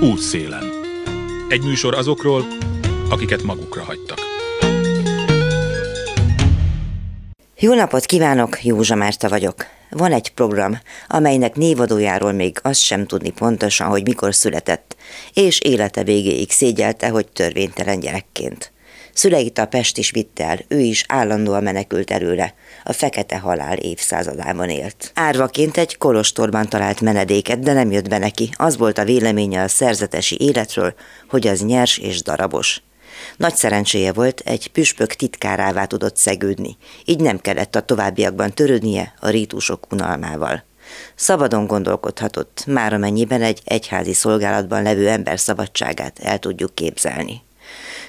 Útszélen. Egy műsor azokról, akiket magukra hagytak. Jó napot kívánok, Józsa Márta vagyok. Van egy program, amelynek névadójáról még azt sem tudni pontosan, hogy mikor született, és élete végéig szégyelte, hogy törvénytelen gyerekként. Szüleit a Pest is vitte el, ő is állandóan menekült előle. A fekete halál évszázadában élt. Árvaként egy kolostorban talált menedéket, de nem jött be neki. Az volt a véleménye a szerzetesi életről, hogy az nyers és darabos. Nagy szerencséje volt, egy püspök titkárává tudott szegődni, így nem kellett a továbbiakban törődnie a rítusok unalmával. Szabadon gondolkodhatott, már amennyiben egy egyházi szolgálatban levő ember szabadságát el tudjuk képzelni.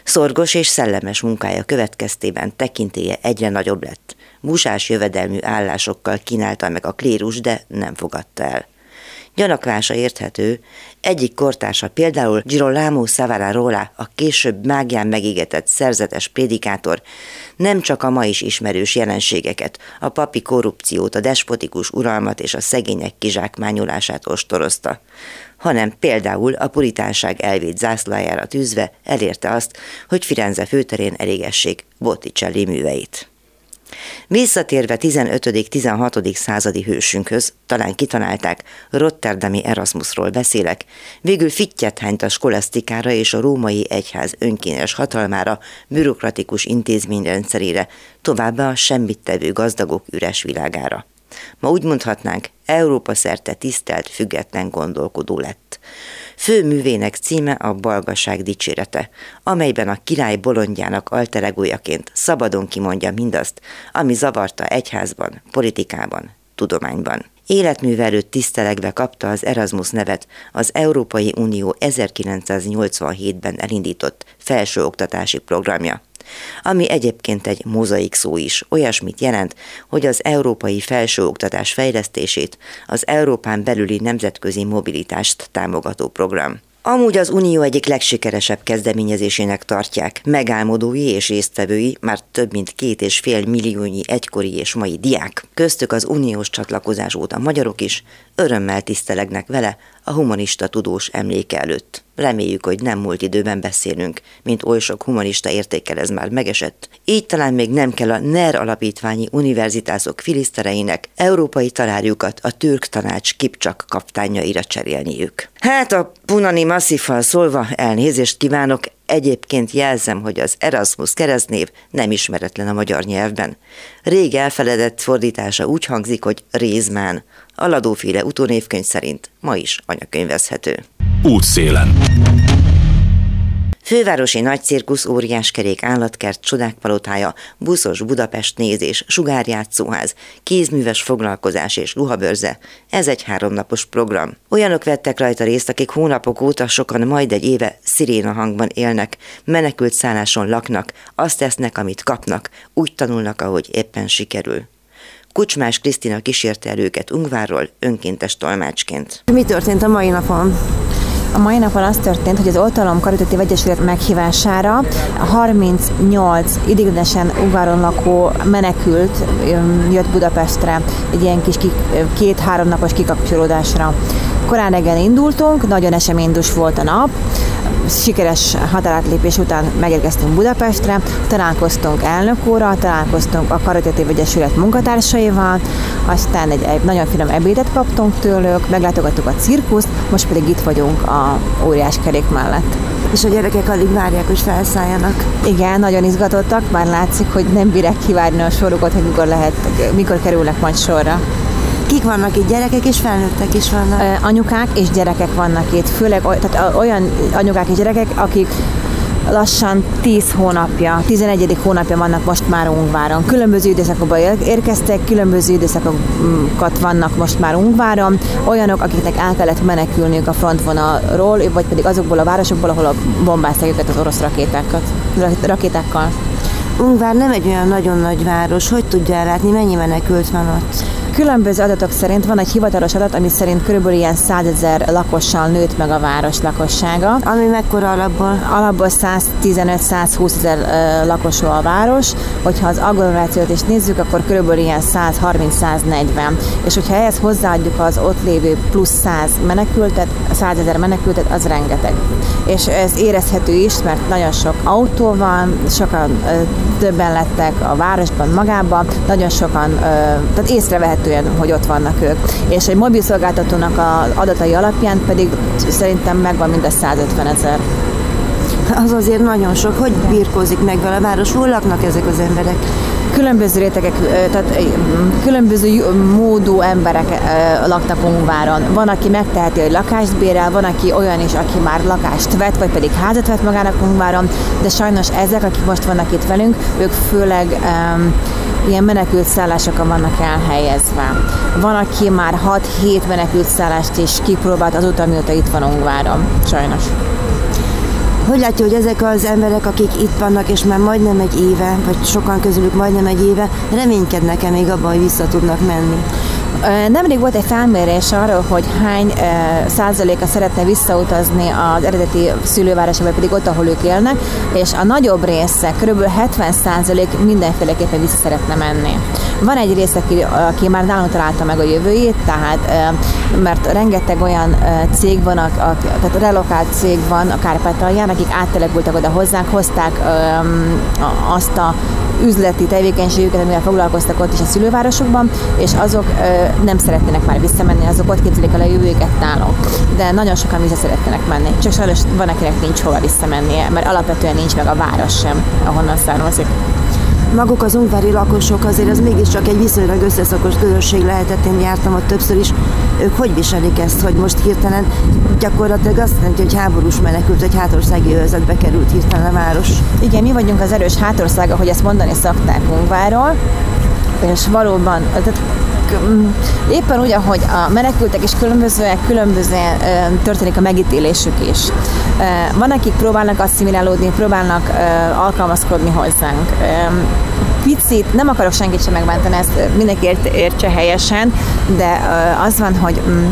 Szorgos és szellemes munkája következtében tekintélye egyre nagyobb lett. Busás jövedelmű állásokkal kínálta meg a klérus, de nem fogadta el. Gyanakvása érthető, egyik kortársa például Girolamo Savonarola, a később mágián megígetett szerzetes prédikátor, nem csak a ma is ismerős jelenségeket, a papi korrupciót, a despotikus uralmat és a szegények kizsákmányolását ostorozta, hanem például a puritánság elvét zászlajára tűzve elérte azt, hogy Firenze főterén elégessék Botticelli műveit. Visszatérve 15.-16. századi hősünkhöz, talán kitalálták, Rotterdami Erasmusról beszélek, végül fittyet hányt a skolasztikára és a római egyház önkénes hatalmára, bürokratikus intézményrendszerére, továbbá a semmittevő gazdagok üres világára. Ma úgy mondhatnánk, Európa szerte tisztelt, független gondolkodó lett. Fő művének címe a Balgaság dicsérete, amelyben a király bolondjának alteregójaként szabadon kimondja mindazt, ami zavarta egyházban, politikában, tudományban. Életműve előtt tisztelegve kapta az Erasmus nevet az Európai Unió 1987-ben elindított felsőoktatási programja ami egyébként egy mozaik szó is, olyasmit jelent, hogy az európai felsőoktatás fejlesztését, az Európán belüli nemzetközi mobilitást támogató program. Amúgy az Unió egyik legsikeresebb kezdeményezésének tartják. Megálmodói és résztvevői már több mint két és fél milliónyi egykori és mai diák, köztük az uniós csatlakozás óta magyarok is, örömmel tisztelegnek vele a humanista tudós emléke előtt. Reméljük, hogy nem múlt időben beszélünk, mint oly sok humanista értékel ez már megesett. Így talán még nem kell a NER alapítványi univerzitások filisztereinek európai talárjukat a türk tanács kipcsak kaptányaira cserélniük. Hát a punani masszifal szólva elnézést kívánok, Egyébként jelzem, hogy az Erasmus keresztnév nem ismeretlen a magyar nyelvben. Rég elfeledett fordítása úgy hangzik, hogy Rézmán. A ladóféle utónévkönyv szerint ma is anyakönyvezhető. Útszélen. Fővárosi nagycirkusz, óriáskerék, állatkert, csodák palotája, buszos Budapest nézés, sugárjátszóház, kézműves foglalkozás és ruhabörze. Ez egy háromnapos program. Olyanok vettek rajta részt, akik hónapok óta sokan majd egy éve sziréna hangban élnek, menekült szálláson laknak, azt tesznek, amit kapnak, úgy tanulnak, ahogy éppen sikerül. Kucsmás Krisztina kísérte el őket Ungvárról önkéntes tolmácsként. Mi történt a mai napon? A mai napon az történt, hogy az Oltalom Karitatív Egyesület meghívására 38 idegenesen Ungaron lakó menekült jött Budapestre egy ilyen kis két-három napos kikapcsolódásra. Korán reggel indultunk, nagyon eseménydús volt a nap, sikeres határátlépés után megérkeztünk Budapestre, találkoztunk elnök úrral, találkoztunk a Karitatív Egyesület munkatársaival, aztán egy, egy nagyon finom ebédet kaptunk tőlük, meglátogattuk a cirkuszt, most pedig itt vagyunk a óriás kerék mellett. És a gyerekek alig várják, hogy felszálljanak. Igen, nagyon izgatottak, már látszik, hogy nem bírek kivárni a sorukat, hogy mikor lehet, mikor kerülnek majd sorra. Kik vannak itt? Gyerekek és felnőttek is vannak? Anyukák és gyerekek vannak itt, főleg tehát olyan anyukák és gyerekek, akik lassan 10 hónapja, 11. hónapja vannak most már Ungváron. Különböző időszakokban érkeztek, különböző időszakokat vannak most már Ungváron. Olyanok, akiknek el kellett menekülniük a frontvonalról, vagy pedig azokból a városokból, ahol bombázták őket az orosz rakétákat, rakétákkal. Ungvár nem egy olyan nagyon nagy város, hogy tudja ellátni, mennyi menekült van ott? Különböző adatok szerint van egy hivatalos adat, ami szerint körülbelül ilyen 100 ezer lakossal nőtt meg a város lakossága. Ami mekkora alapból? Alapból 115-120 ezer lakosú a város, hogyha az agglomerációt is nézzük, akkor körülbelül ilyen 130-140. És hogyha ehhez hozzáadjuk az ott lévő plusz 100 menekültet, 100 ezer menekültet, az rengeteg. És ez érezhető is, mert nagyon sok autó van, sokan többen lettek a városban magában, nagyon sokan, tehát észrevehetően, hogy ott vannak ők. És egy mobil szolgáltatónak az adatai alapján pedig szerintem megvan mind a 150 ezer. Az azért nagyon sok. Hogy birkózik meg vele a város? Hol laknak ezek az emberek? különböző rétegek, tehát különböző módú emberek laknak Ungváron. Van, aki megteheti, hogy lakást bérel, van, aki olyan is, aki már lakást vett, vagy pedig házat vett magának Ungváron, de sajnos ezek, akik most vannak itt velünk, ők főleg um, ilyen menekült szállásokon vannak elhelyezve. Van, aki már 6-7 menekült szállást is kipróbált azóta, mióta itt van Ungváron, sajnos. Hogy látja, hogy ezek az emberek, akik itt vannak, és már majdnem egy éve, vagy sokan közülük majdnem egy éve, reménykednek-e még abban, hogy vissza tudnak menni? Nemrég volt egy felmérés arról, hogy hány százaléka szeretne visszautazni az eredeti szülővárosa, vagy pedig ott, ahol ők élnek, és a nagyobb része, kb. 70 százalék mindenféleképpen vissza szeretne menni. Van egy része, aki, aki már nálunk találta meg a jövőjét, tehát mert rengeteg olyan cég van, a, a, tehát relokált cég van a Kárpátalján, akik áttelepültek oda hozzánk, hozták azt a üzleti tevékenységüket, amivel foglalkoztak ott is a szülővárosokban, és azok ö, nem szeretnének már visszamenni, azok ott képzelik el a jövőjüket nálunk. De nagyon sokan vissza szeretnének menni. Csak sajnos van, akinek nincs hova visszamennie, mert alapvetően nincs meg a város sem, ahonnan származik maguk az ungvári lakosok azért az mégiscsak egy viszonylag összeszokos közösség lehetett, én jártam ott többször is. Ők hogy viselik ezt, hogy most hirtelen gyakorlatilag azt jelenti, hogy háborús menekült, vagy hátországi övezetbe került hirtelen a város? Igen, mi vagyunk az erős hátországa, hogy ezt mondani szokták Ungváról, és valóban, tehát éppen úgy, ahogy a menekültek is különbözőek, különbözően történik a megítélésük is. Van, akik próbálnak asszimilálódni, próbálnak alkalmazkodni hozzánk. Picit, nem akarok senkit sem megbántani, ezt mindenki ért, értse helyesen, de az van, hogy mm,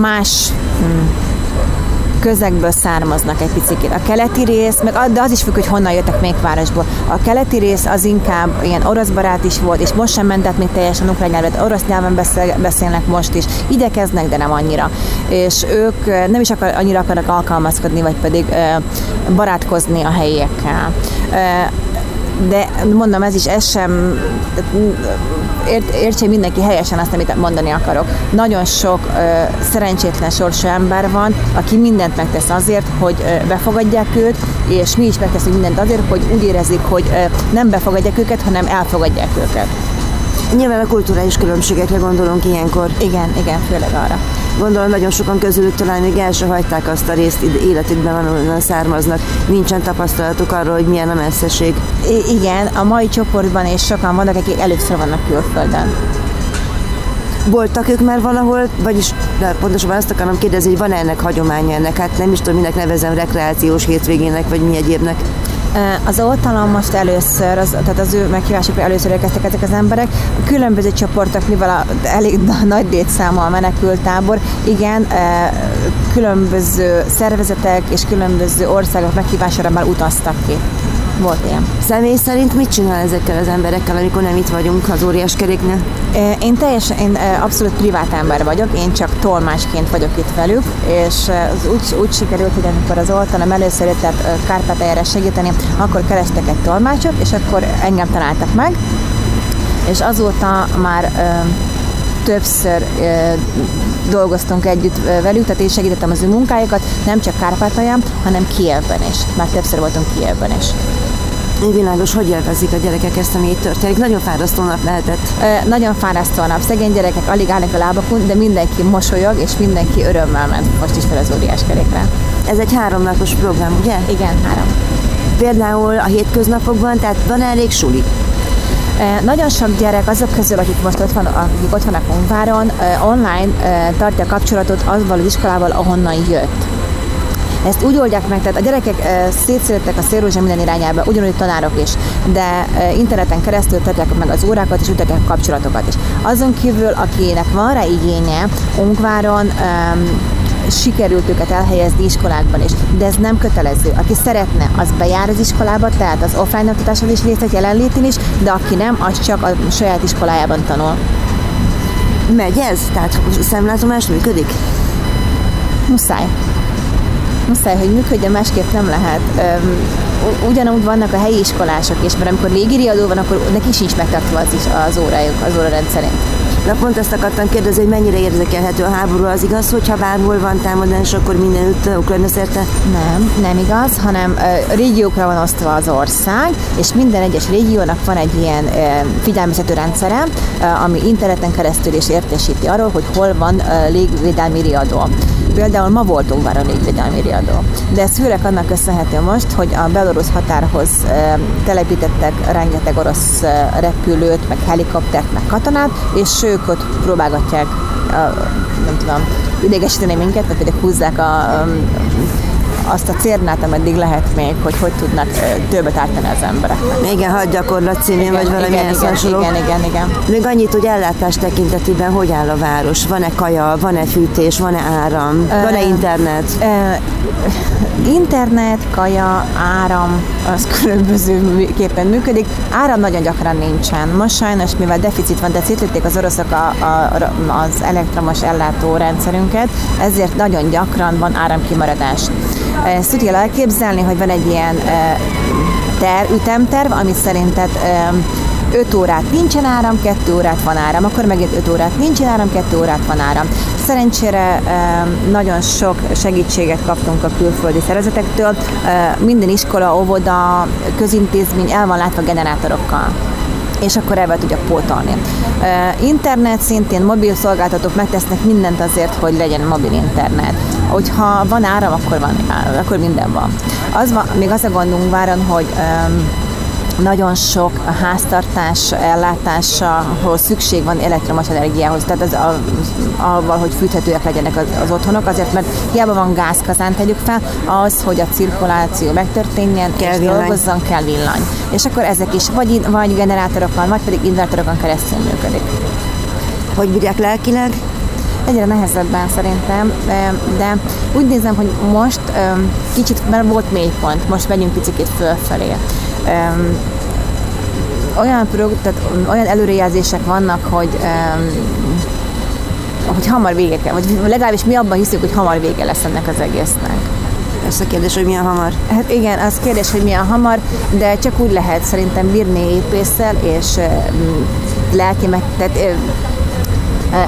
más mm, közegből származnak egy picit. A keleti rész, meg de az is függ, hogy honnan jöttek még városból. A keleti rész az inkább ilyen orosz barát is volt, és most sem mentett még teljesen ukrán nyelvet, orosz nyelven beszél, beszélnek most is. Igyekeznek, de nem annyira. És ők nem is akar, annyira akarnak alkalmazkodni, vagy pedig barátkozni a helyiekkel de mondom, ez is, ez sem, ért, értse mindenki helyesen azt, amit mondani akarok. Nagyon sok ö, szerencsétlen sorsú ember van, aki mindent megtesz azért, hogy ö, befogadják őt, és mi is megteszünk mindent azért, hogy úgy érezzük, hogy ö, nem befogadják őket, hanem elfogadják őket. Nyilván a kulturális különbségekre gondolunk ilyenkor. Igen, igen, főleg arra. Gondolom nagyon sokan közülük talán még el se hagyták azt a részt életükben, ahonnan származnak. Nincsen tapasztalatuk arról, hogy milyen a messzeség. I- igen, a mai csoportban is sokan vannak, akik először vannak külföldön. Voltak ők már valahol, vagyis de pontosabban azt akarom kérdezni, hogy van-e ennek hagyománya ennek, hát nem is tudom, minek nevezem, rekreációs hétvégének, vagy mi egyébnek. Az oltalom most először, az, tehát az ő meghívásukra először érkeztek ezek az emberek. A különböző csoportok, mivel a, elég nagy létszámú a menekültábor, igen, különböző szervezetek és különböző országok meghívására már utaztak ki. Volt ilyen. Személy szerint mit csinál ezekkel az emberekkel, amikor nem itt vagyunk az óriás keréknél? Én teljesen, én abszolút privát ember vagyok, én csak tolmásként vagyok itt velük, és az úgy, úgy sikerült, hogy amikor az oltalom először jöttek Kárpátaljára segíteni, akkor kerestek egy tolmácsot, és akkor engem találtak meg, és azóta már többször dolgoztunk együtt velük, tehát én segítettem az ő munkájukat, nem csak Kárpátalján, hanem Kievben is. Már többször voltunk Kievben is. Világos, hogy élvezik a gyerekek ezt, ami itt történik? Nagyon fárasztó nap lehetett. E, nagyon fárasztó nap. Szegény gyerekek alig állnak a lábakon, de mindenki mosolyog, és mindenki örömmel ment most is fel az óriás kerékre. Ez egy háromnapos program, ugye? Igen, három. Például a hétköznapokban, tehát van elég suli? Nagyon sok gyerek azok közül, akik most ott, van, akik ott vannak Honváron, online tartja a kapcsolatot azzal az iskolával, ahonnan jött. Ezt úgy oldják meg, tehát a gyerekek szétszedtek a szélrózsa minden irányába, ugyanúgy tanárok is, de interneten keresztül tartják meg az órákat és utatják a kapcsolatokat is. Azon kívül, akinek van rá igénye, Ungváron um, sikerült őket elhelyezni iskolákban is, de ez nem kötelező. Aki szeretne, az bejár az iskolába, tehát az offline oktatáson is részt vett jelenlétén is, de aki nem, az csak a saját iskolájában tanul. Megy ez? Tehát szemlátomás működik? Muszáj. Muszáj, hogy működjön, másképp nem lehet. Ugyanúgy vannak a helyi iskolások is, mert amikor légiriadó van, akkor neki sincs megtartva az, is, az órájuk, az óra rendszerint. Na pont ezt akartam kérdezni, hogy mennyire érzékelhető a háború. Az igaz, hogyha bárhol van támadás, akkor mindenütt Ukrajna szerte? Nem, nem igaz, hanem uh, régiókra van osztva az ország, és minden egyes régiónak van egy ilyen uh, figyelmeztető rendszere, uh, ami interneten keresztül is értesíti arról, hogy hol van uh, légvédelmi riadó. Például ma volt Ungváron légvédelmi riadó. De ez főleg annak köszönhető most, hogy a belorusz határhoz telepítettek rengeteg orosz repülőt, meg helikoptert, meg katonát, és ők ott próbálgatják, a, nem tudom, idegesíteni minket, vagy pedig húzzák a azt a cérnát, ameddig lehet még, hogy hogy tudnak többet ártani az embereknek. Igen, hadgyakorlat címén, vagy valami igen, igen, hasonló. Igen, igen, igen. Még annyit, hogy ellátás tekintetében hogy áll a város? Van-e kaja, van-e fűtés, van-e áram, uh, van-e internet? Uh, internet, kaja, áram, az különbözőképpen működik. Áram nagyon gyakran nincsen. Most sajnos, mivel deficit van, de szétlőtték az oroszok a, a, az elektromos ellátó rendszerünket, ezért nagyon gyakran van áramkimaradás. Ezt úgy elképzelni, hogy van egy ilyen ter, ütemterv, ami szerinted 5 órát nincsen áram, 2 órát van áram, akkor megint 5 órát nincsen áram, 2 órát van áram. Szerencsére nagyon sok segítséget kaptunk a külföldi szervezetektől. Minden iskola, óvoda, közintézmény el van látva generátorokkal és akkor ebben tudja pótolni. Internet szintén mobil szolgáltatók megtesznek mindent azért, hogy legyen mobil internet. Hogyha van áram, akkor van áram, akkor minden van. Az van, még az a gondunk váron, hogy um, nagyon sok a háztartás ellátásához szükség van elektromos energiához, tehát az, a, avval, hogy fűthetőek legyenek az, az otthonok, azért mert hiába van gázkazán tegyük fel, az, hogy a cirkuláció megtörténjen kell és villany. dolgozzon, kell villany. És akkor ezek is vagy, vagy generátorokon, vagy pedig invertorokon keresztül működik. Hogy bírják lelkileg? Egyre nehezebben szerintem, de úgy nézem, hogy most kicsit, mert volt mélypont, most megyünk picit fölfelé olyan, tehát olyan előrejelzések vannak, hogy um, hogy hamar vége kell, vagy legalábbis mi abban hiszünk, hogy hamar vége lesz ennek az egésznek. Ez a kérdés, hogy milyen hamar? Hát igen, az kérdés, hogy milyen hamar, de csak úgy lehet szerintem bírni épésszel, és um, lelki meg, tehát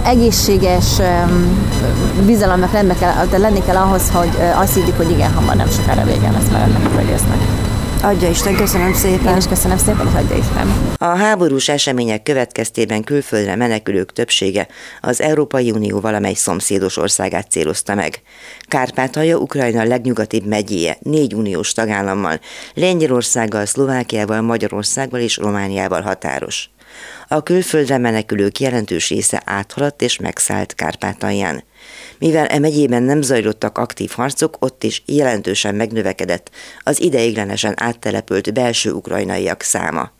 egészséges bizalomnak lenni kell, lenni kell ahhoz, hogy azt higgyük, hogy igen, hamar nem sokára vége lesz már ennek az egésznek. Adja Isten, köszönöm szépen. Én is köszönöm szépen, és adja Isten. A háborús események következtében külföldre menekülők többsége az Európai Unió valamely szomszédos országát célozta meg. Kárpátalja Ukrajna legnyugatibb megyéje, négy uniós tagállammal, Lengyelországgal, Szlovákiával, Magyarországgal és Romániával határos. A külföldre menekülők jelentős része áthaladt és megszállt Kárpátalján. Mivel e megyében nem zajlottak aktív harcok, ott is jelentősen megnövekedett az ideiglenesen áttelepült belső ukrajnaiak száma.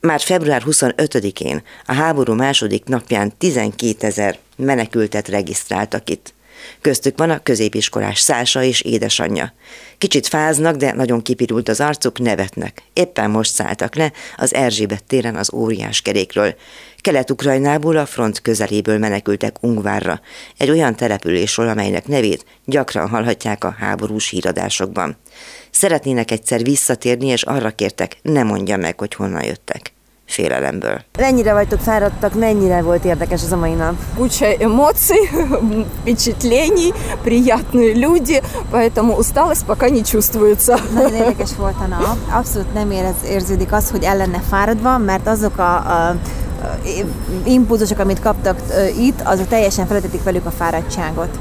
Már február 25-én, a háború második napján 12 ezer menekültet regisztráltak itt. Köztük van a középiskolás Szása és édesanyja. Kicsit fáznak, de nagyon kipirult az arcuk, nevetnek. Éppen most szálltak le az Erzsébet téren az óriás kerékről. Kelet-Ukrajnából a front közeléből menekültek Ungvárra, egy olyan településről, amelynek nevét gyakran hallhatják a háborús híradásokban. Szeretnének egyszer visszatérni, és arra kértek, ne mondja meg, hogy honnan jöttek félelemből. Mennyire vagytok fáradtak, mennyire volt érdekes az a mai nap? Куча эмоций, впечатлений, приятные люди, поэтому усталость пока не чувствуется. Nagyon érdekes volt a nap. Abszolút nem érez, érződik az, hogy el lenne fáradva, mert azok a, a impulzusok, amit kaptak itt, azok teljesen felejtetik velük a fáradtságot.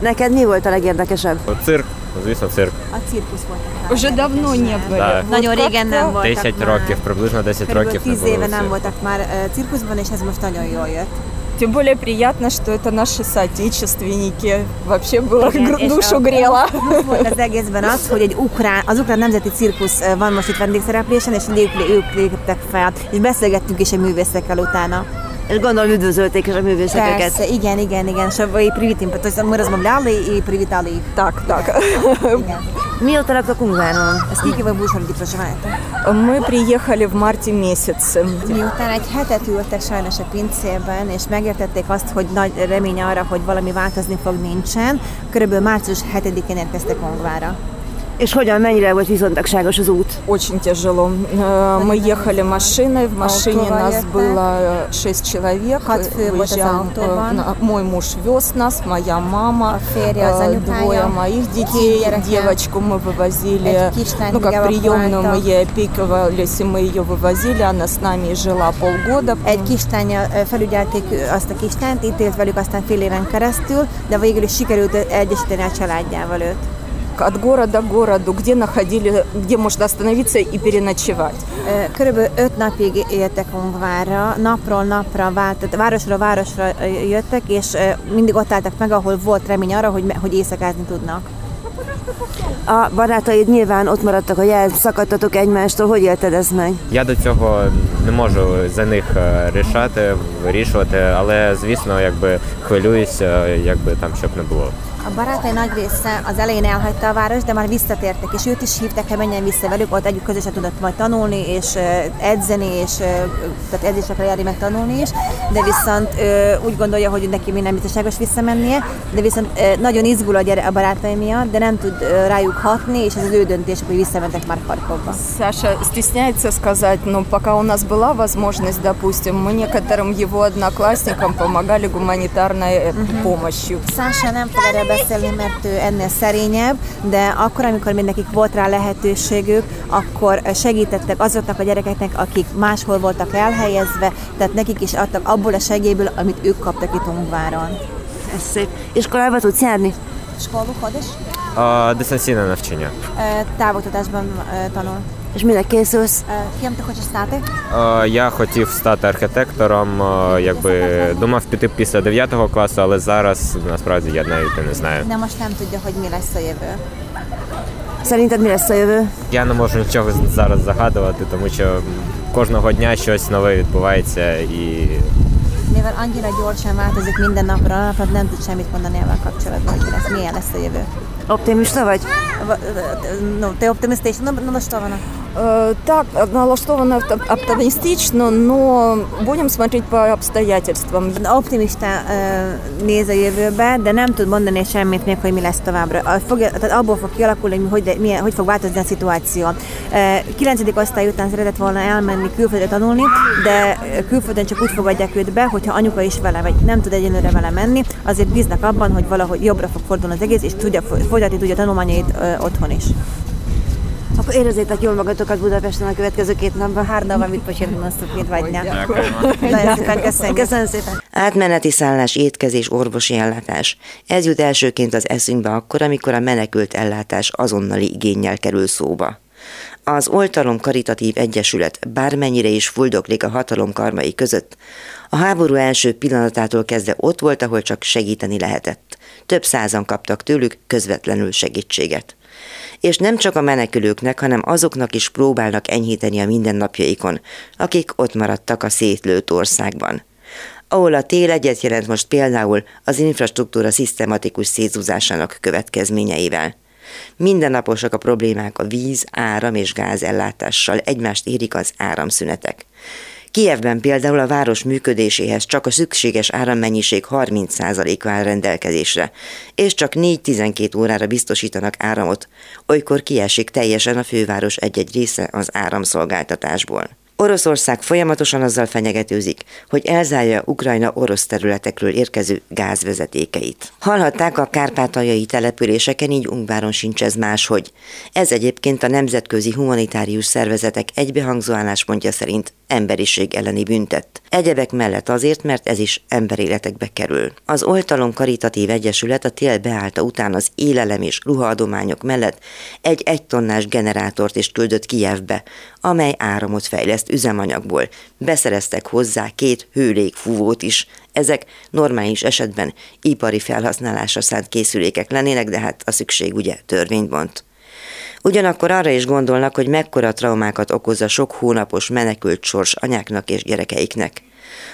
Neked mi volt a legérdekesebb? A cirk, az vissza cirk. A cirkusz volt. Уже давно не были. Да. Nagyon régen nem voltak 10 rokів, приблизно 10 rokів 10 éve nem voltak már cirkuszban, és ez most nagyon jól jött. Тем более приятно, что это наши соотечественники. Вообще было душу грело. Volt az egészben az, hogy egy ukrán, az ukrán nemzeti cirkusz van most itt vendégszereplésen, és ők, ők léptek fel, és beszélgettünk is a művészekkel utána. És gondolom üdvözölték is a művészeket. Persze, igen, igen, igen. Щоб і привіт їм. Тобто ми розмовляли і привітали їх. Так, так. Igen. Mióta laktok Ungváron? Скільки ви в Ужгороді проживаєте? Мы приехали в марте месяце. Miután egy hetet ültek sajnos a pincében, és megértették azt, hogy nagy remény arra, hogy valami változni fog, nincsen, körülbelül március 7-én érkeztek Ungvára. És hogyan, mennyire volt viszontagságos az út? Очень тяжело. Э, Мы ехали машиной, в машине нас Автоварка. было шесть человек. Хатфы, вот это Выезжал, автобан. э, на- Мой муж вез нас, моя мама, ферия, э, занюхая. двое моих детей, Киндеры. девочку мы вывозили, Это киштань, ну как я приемную мы вахвальта. ей опекивались, и мы ее вывозили, она с нами жила полгода. Egy kislánya felügyelték azt a kislányt, itt élt velük aztán fél éven keresztül, de végül is sikerült egyesíteni a családjával őt. От города к городу, где находили, где можно остановиться и переночевать. Körülbelül öt napig éltek Ungvárra, napról napra vált, városról városra jöttek, és mindig ott álltak meg, ahol volt remény arra, hogy, hogy éjszakázni tudnak. A barátaid nyilván ott maradtak, hogy elszakadtatok egymástól. Hogy élted ezt meg? Я до цього не можу за них е, рішати, вирішувати, але звісно, якби хвилююся, якби там щоб не було. A barátai nagy része az elején elhagyta a város, de már visszatértek, és őt is hívták, hogy menjen vissza velük, ott együtt közösen tudott majd tanulni, és ö, edzeni, és ö, tehát edzésekre járni, meg tanulni is, de viszont ö, úgy gondolja, hogy neki minden biztonságos visszamennie, de viszont ö, nagyon izgul a, gyere, a barátai miatt, de nem tud ö, rájuk hatni, és ez az ő döntésük, hogy visszamentek már Harkovba. Саша стесняется сказать, но пока у нас была возможность, допустим, мы некоторым его одноклассникам помогали гуманитарной э, помощью. Szása nem fog erről beszélni, mert ő ennél szerényebb, de akkor, amikor még nekik volt rá lehetőségük, akkor segítettek azoknak a gyerekeknek, akik máshol voltak elhelyezve, tehát nekik is adtak abból a segélyből, amit ők kaptak itt Ungváron. Ez szép. Iskolába tudsz járni? Skolu ходиш? А, дистанційне навчання. Távoktatásban ö, tanul. És Készülsz? Ö, Kém te хочеш стати? Я хотів стати архітектором, якби думав піти після 9 класу, але зараз насправді я навіть не знаю. Jövő. Szerinted mi lesz a jövő? Я не можу нічого зараз загадувати, тому що кожного дня щось нове відбувається і Mivel annyira gyorsan változik minden napra, napra nem tud semmit mondani ezzel kapcsolatban, hogy lesz, milyen lesz a jövő. Optimista vagy? В- Ну, ти оптимістично налаштована? Э, Так, налаштовано авто- оптимистично, но будем смотреть по обстоятельствам. Optimista ö, néz a jövőbe, de nem tud mondani semmit még, hogy mi lesz továbbra. A- Fogja, tehát abból fog kialakulni, hogy hogy, milyen, hogy fog változni a szituáció. Ö, Kilencedik osztály után szeretett volna elmenni külföldre tanulni, de ö, külföldön csak úgy fogadják őt be, hogyha anyuka is vele, vagy nem tud egyenlőre vele menni, azért bíznak abban, hogy valahogy jobbra fog fordulni az egész, és tudja, folytatni tudja tanulmányait ö, otthon is. Akkor érezzétek jól magatokat Budapesten a következő két napban. Hárna van mit pocsétni osztok, mint vágyná. Nagyon szépen köszönjük. Köszönöm szépen. Átmeneti szállás, étkezés, orvosi ellátás. Ez jut elsőként az eszünkbe akkor, amikor a menekült ellátás azonnali igényel kerül szóba. Az Oltalom Karitatív Egyesület bármennyire is fuldoklik a hatalom karmai között, a háború első pillanatától kezdve ott volt, ahol csak segíteni lehetett. Több százan kaptak tőlük közvetlenül segítséget. És nem csak a menekülőknek, hanem azoknak is próbálnak enyhíteni a mindennapjaikon, akik ott maradtak a szétlőtt országban ahol a tél egyet jelent most például az infrastruktúra szisztematikus szétzúzásának következményeivel. Mindennaposak a problémák a víz, áram és gáz ellátással, egymást érik az áramszünetek. Kijevben például a város működéséhez csak a szükséges árammennyiség 30%-a áll rendelkezésre, és csak 4-12 órára biztosítanak áramot, olykor kiesik teljesen a főváros egy-egy része az áramszolgáltatásból. Oroszország folyamatosan azzal fenyegetőzik, hogy elzárja Ukrajna orosz területekről érkező gázvezetékeit. Hallhatták a kárpátaljai településeken, így Ungváron sincs ez máshogy. Ez egyébként a nemzetközi humanitárius szervezetek egybehangzó álláspontja szerint emberiség elleni büntet. Egyebek mellett azért, mert ez is emberéletekbe kerül. Az Oltalom Karitatív Egyesület a tél beállta után az élelem és ruhaadományok mellett egy egytonnás generátort is küldött Kijevbe, amely áramot fejleszt üzemanyagból. Beszereztek hozzá két hőlégfúvót is. Ezek normális esetben ipari felhasználásra szánt készülékek lennének, de hát a szükség ugye törvényt. Ugyanakkor arra is gondolnak, hogy mekkora traumákat okoz a sok hónapos menekült sors anyáknak és gyerekeiknek.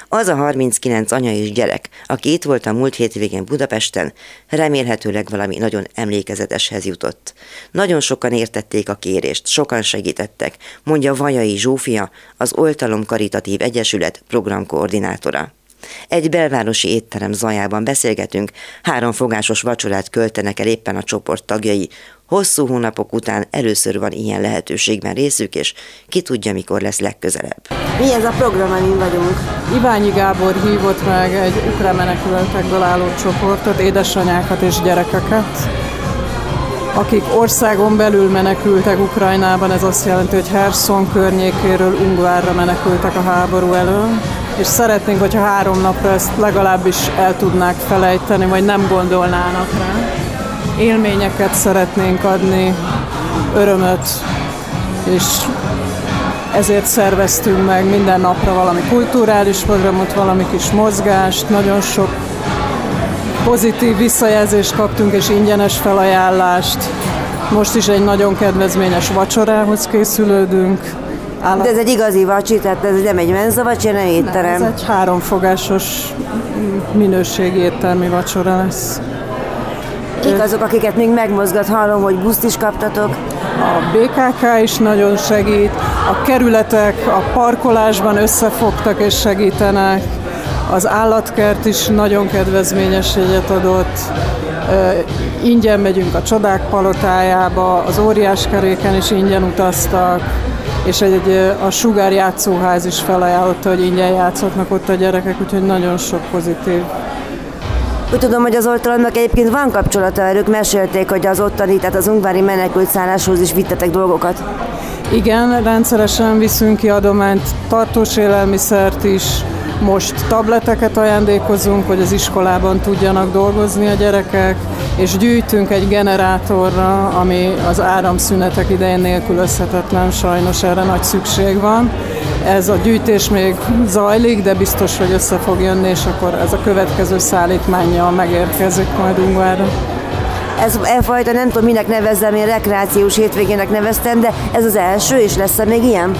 Az a 39 anya és gyerek, aki itt volt a múlt hétvégén Budapesten, remélhetőleg valami nagyon emlékezeteshez jutott. Nagyon sokan értették a kérést, sokan segítettek, mondja Vajai Zsófia, az Oltalom Karitatív Egyesület programkoordinátora. Egy belvárosi étterem zajában beszélgetünk, három fogásos vacsorát költenek el éppen a csoport tagjai. Hosszú hónapok után először van ilyen lehetőségben részük, és ki tudja, mikor lesz legközelebb. Mi ez a program, amin vagyunk? Iványi Gábor hívott meg egy ukrán menekültekből álló csoportot, édesanyákat és gyerekeket, akik országon belül menekültek Ukrajnában, ez azt jelenti, hogy Herson környékéről Ungvárra menekültek a háború elől és szeretnénk, hogyha három napra ezt legalábbis el tudnák felejteni, vagy nem gondolnának rá. Élményeket szeretnénk adni, örömöt, és ezért szerveztünk meg minden napra valami kulturális programot, valami kis mozgást, nagyon sok pozitív visszajelzést kaptunk, és ingyenes felajánlást. Most is egy nagyon kedvezményes vacsorához készülődünk, állat. De ez egy igazi vacsi, tehát ez nem egy menza vacsi, nem étterem. Nem, ez egy háromfogásos minőségi éttermi vacsora lesz. Kik azok, akiket még megmozgat? Hallom, hogy buszt is kaptatok. A BKK is nagyon segít, a kerületek a parkolásban összefogtak és segítenek, az állatkert is nagyon kedvezményes jegyet adott, ingyen megyünk a csodák palotájába, az óriás keréken is ingyen utaztak, és egy, a Sugár játszóház is felajánlotta, hogy ingyen játszhatnak ott a gyerekek, úgyhogy nagyon sok pozitív. Úgy tudom, hogy az oltalomnak egyébként van kapcsolata, ők mesélték, hogy az ottani, tehát az ungvári menekült szálláshoz is vittetek dolgokat. Igen, rendszeresen viszünk ki adományt, tartós élelmiszert is, most tableteket ajándékozunk, hogy az iskolában tudjanak dolgozni a gyerekek, és gyűjtünk egy generátorra, ami az áramszünetek idején nélkülözhetetlen, sajnos erre nagy szükség van. Ez a gyűjtés még zajlik, de biztos, hogy össze fog jönni, és akkor ez a következő szállítmányjal megérkezik majd Ungvárra. Ez e fajta, nem tudom minek nevezzem, én rekreációs hétvégének neveztem, de ez az első, és lesz-e még ilyen?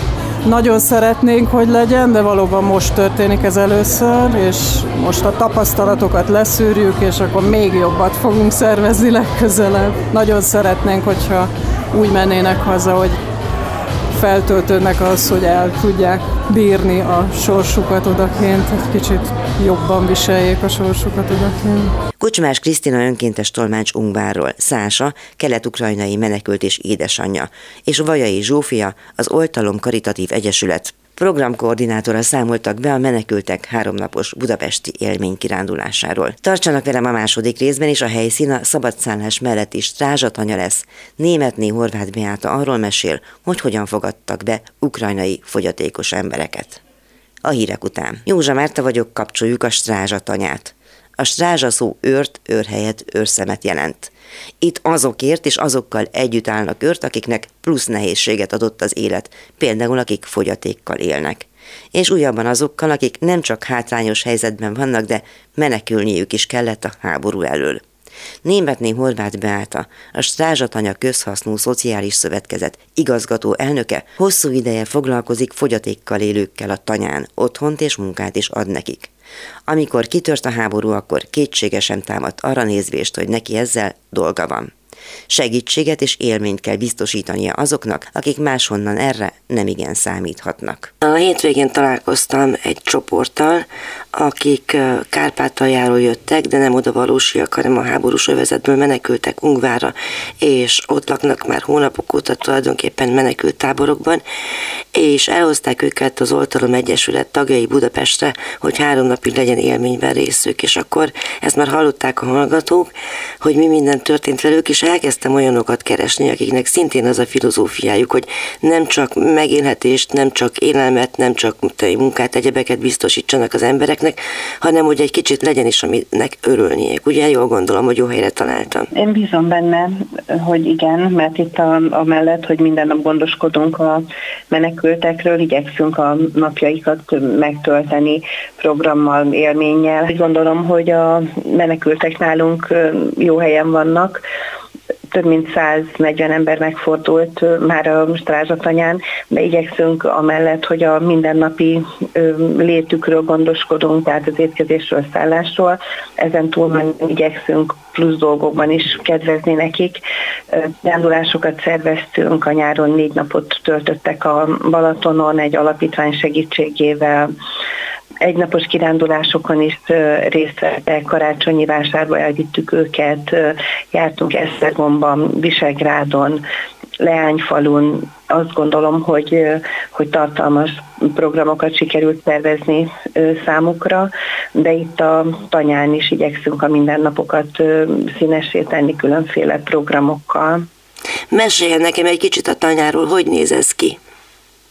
Nagyon szeretnénk, hogy legyen, de valóban most történik ez először, és most a tapasztalatokat leszűrjük, és akkor még jobbat fogunk szervezni legközelebb. Nagyon szeretnénk, hogyha úgy mennének haza, hogy feltöltődnek az, hogy el tudják bírni a sorsukat odakint, egy kicsit jobban viseljék a sorsukat odakint. Kocsmás Krisztina önkéntes tolmács Ungvárról, Szása, kelet-ukrajnai menekült és édesanyja, és Vajai Zsófia, az Oltalom Karitatív Egyesület programkoordinátora számoltak be a menekültek háromnapos budapesti élménykirándulásáról. Tartsanak velem a második részben, és a helyszín a szabadszállás mellett is Strázsatanya lesz. Németné Horváth Beáta arról mesél, hogy hogyan fogadtak be ukrajnai fogyatékos embereket. A hírek után. Józsa Márta vagyok, kapcsoljuk a Strázsatanyát. A strázsa szó őrt, őrhelyet, őrszemet jelent. Itt azokért és azokkal együtt állnak őrt, akiknek plusz nehézséget adott az élet, például akik fogyatékkal élnek. És újabban azokkal, akik nem csak hátrányos helyzetben vannak, de menekülniük is kellett a háború elől. Németné Horváth Beáta, a Strázsatanya Közhasznú Szociális Szövetkezet igazgató elnöke hosszú ideje foglalkozik fogyatékkal élőkkel a tanyán, otthont és munkát is ad nekik. Amikor kitört a háború, akkor kétségesen támadt arra nézvést, hogy neki ezzel dolga van. Segítséget és élményt kell biztosítania azoknak, akik máshonnan erre nem igen számíthatnak. A hétvégén találkoztam egy csoporttal, akik Kárpátaljáról jöttek, de nem oda hanem a háborús övezetből menekültek Ungvára, és ott laknak már hónapok óta tulajdonképpen menekült táborokban, és elhozták őket az Oltalom Egyesület tagjai Budapestre, hogy három napig legyen élményben részük, és akkor ezt már hallották a hallgatók, hogy mi minden történt velük, és elkezdtem olyanokat keresni, akiknek szintén az a filozófiájuk, hogy nem csak megélhetést, nem csak élelmet, nem csak munkát, egyebeket biztosítsanak az embereknek, hanem hogy egy kicsit legyen is, aminek örülniek. Ugye jól gondolom, hogy jó helyre találtam. Én bízom benne, hogy igen, mert itt a, a mellett, hogy minden nap gondoskodunk a menekültekről, igyekszünk a napjaikat megtölteni programmal, élménnyel. Gondolom, hogy a menekültek nálunk jó helyen vannak, több mint 140 ember megfordult már a strázsatanyán, de igyekszünk amellett, hogy a mindennapi létükről gondoskodunk, tehát az étkezésről, szállásról, ezen túl igyekszünk plusz dolgokban is kedvezni nekik. Rándulásokat szerveztünk, a nyáron négy napot töltöttek a Balatonon egy alapítvány segítségével, egynapos kirándulásokon is részt vettek, karácsonyi vásárba elvittük őket, jártunk Esztergomban, Visegrádon, Leányfalun, azt gondolom, hogy, hogy tartalmas programokat sikerült szervezni számukra, de itt a tanyán is igyekszünk a mindennapokat színesé tenni különféle programokkal. Mesélj nekem egy kicsit a tanyáról, hogy néz ez ki?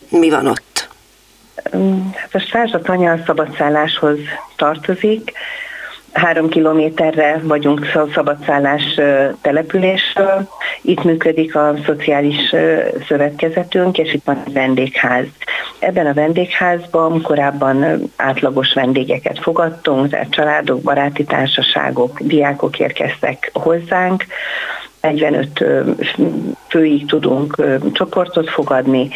Mi van ott? Hát a Sázsa tanya a szabadszálláshoz tartozik. Három kilométerre vagyunk szabadszállás településről. Itt működik a szociális szövetkezetünk, és itt van a vendégház. Ebben a vendégházban korábban átlagos vendégeket fogadtunk, tehát családok, baráti társaságok, diákok érkeztek hozzánk. 45 főig tudunk csoportot fogadni,